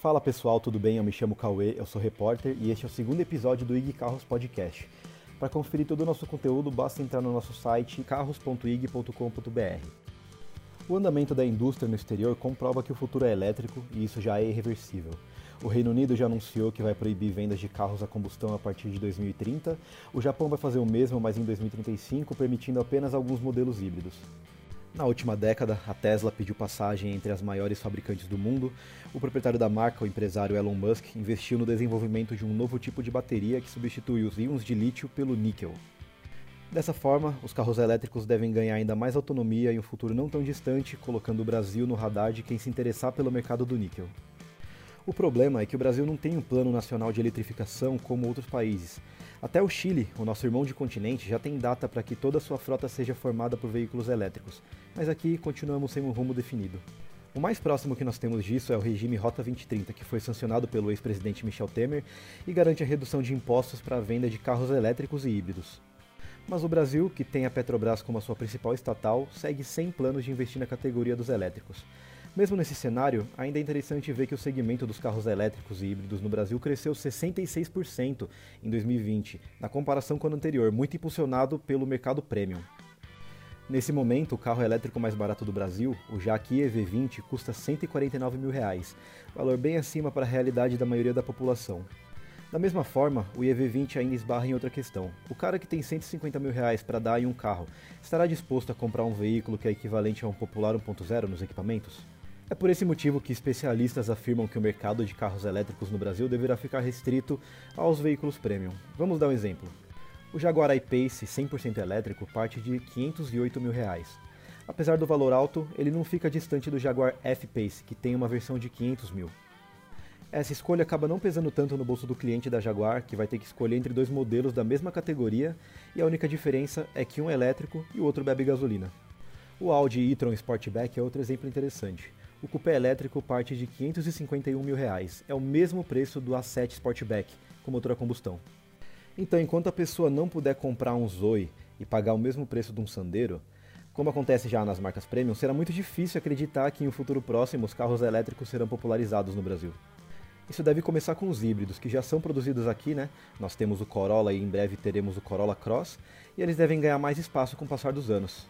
Fala pessoal, tudo bem? Eu me chamo Cauê, eu sou repórter e este é o segundo episódio do IG Carros Podcast. Para conferir todo o nosso conteúdo, basta entrar no nosso site carros.ig.com.br. O andamento da indústria no exterior comprova que o futuro é elétrico e isso já é irreversível. O Reino Unido já anunciou que vai proibir vendas de carros a combustão a partir de 2030, o Japão vai fazer o mesmo, mas em 2035, permitindo apenas alguns modelos híbridos. Na última década, a Tesla pediu passagem entre as maiores fabricantes do mundo. O proprietário da marca, o empresário Elon Musk, investiu no desenvolvimento de um novo tipo de bateria que substitui os íons de lítio pelo níquel. Dessa forma, os carros elétricos devem ganhar ainda mais autonomia em um futuro não tão distante, colocando o Brasil no radar de quem se interessar pelo mercado do níquel. O problema é que o Brasil não tem um plano nacional de eletrificação como outros países. Até o Chile, o nosso irmão de continente, já tem data para que toda a sua frota seja formada por veículos elétricos, mas aqui continuamos sem um rumo definido. O mais próximo que nós temos disso é o regime Rota 2030, que foi sancionado pelo ex-presidente Michel Temer e garante a redução de impostos para a venda de carros elétricos e híbridos. Mas o Brasil, que tem a Petrobras como a sua principal estatal, segue sem planos de investir na categoria dos elétricos. Mesmo nesse cenário, ainda é interessante ver que o segmento dos carros elétricos e híbridos no Brasil cresceu 66% em 2020, na comparação com o ano anterior, muito impulsionado pelo mercado premium. Nesse momento, o carro elétrico mais barato do Brasil, o Jaque EV20, custa 149 mil reais, valor bem acima para a realidade da maioria da população. Da mesma forma, o EV20 ainda esbarra em outra questão. O cara que tem 150 mil reais para dar em um carro, estará disposto a comprar um veículo que é equivalente a um Popular 1.0 nos equipamentos? É por esse motivo que especialistas afirmam que o mercado de carros elétricos no Brasil deverá ficar restrito aos veículos premium. Vamos dar um exemplo. O Jaguar I-Pace 100% elétrico parte de 508 mil reais. Apesar do valor alto, ele não fica distante do Jaguar F-Pace, que tem uma versão de 500 mil. Essa escolha acaba não pesando tanto no bolso do cliente da Jaguar, que vai ter que escolher entre dois modelos da mesma categoria, e a única diferença é que um é elétrico e o outro bebe gasolina. O Audi e-tron Sportback é outro exemplo interessante. O cupê elétrico parte de 551 mil reais, é o mesmo preço do A7 Sportback, com motor a combustão. Então, enquanto a pessoa não puder comprar um Zoe e pagar o mesmo preço de um Sandero, como acontece já nas marcas premium, será muito difícil acreditar que em um futuro próximo os carros elétricos serão popularizados no Brasil. Isso deve começar com os híbridos, que já são produzidos aqui, né? Nós temos o Corolla e em breve teremos o Corolla Cross, e eles devem ganhar mais espaço com o passar dos anos.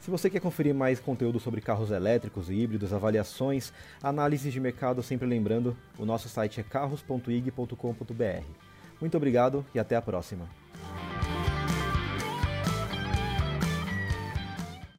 Se você quer conferir mais conteúdo sobre carros elétricos e híbridos, avaliações, análises de mercado, sempre lembrando, o nosso site é carros.ig.com.br. Muito obrigado e até a próxima.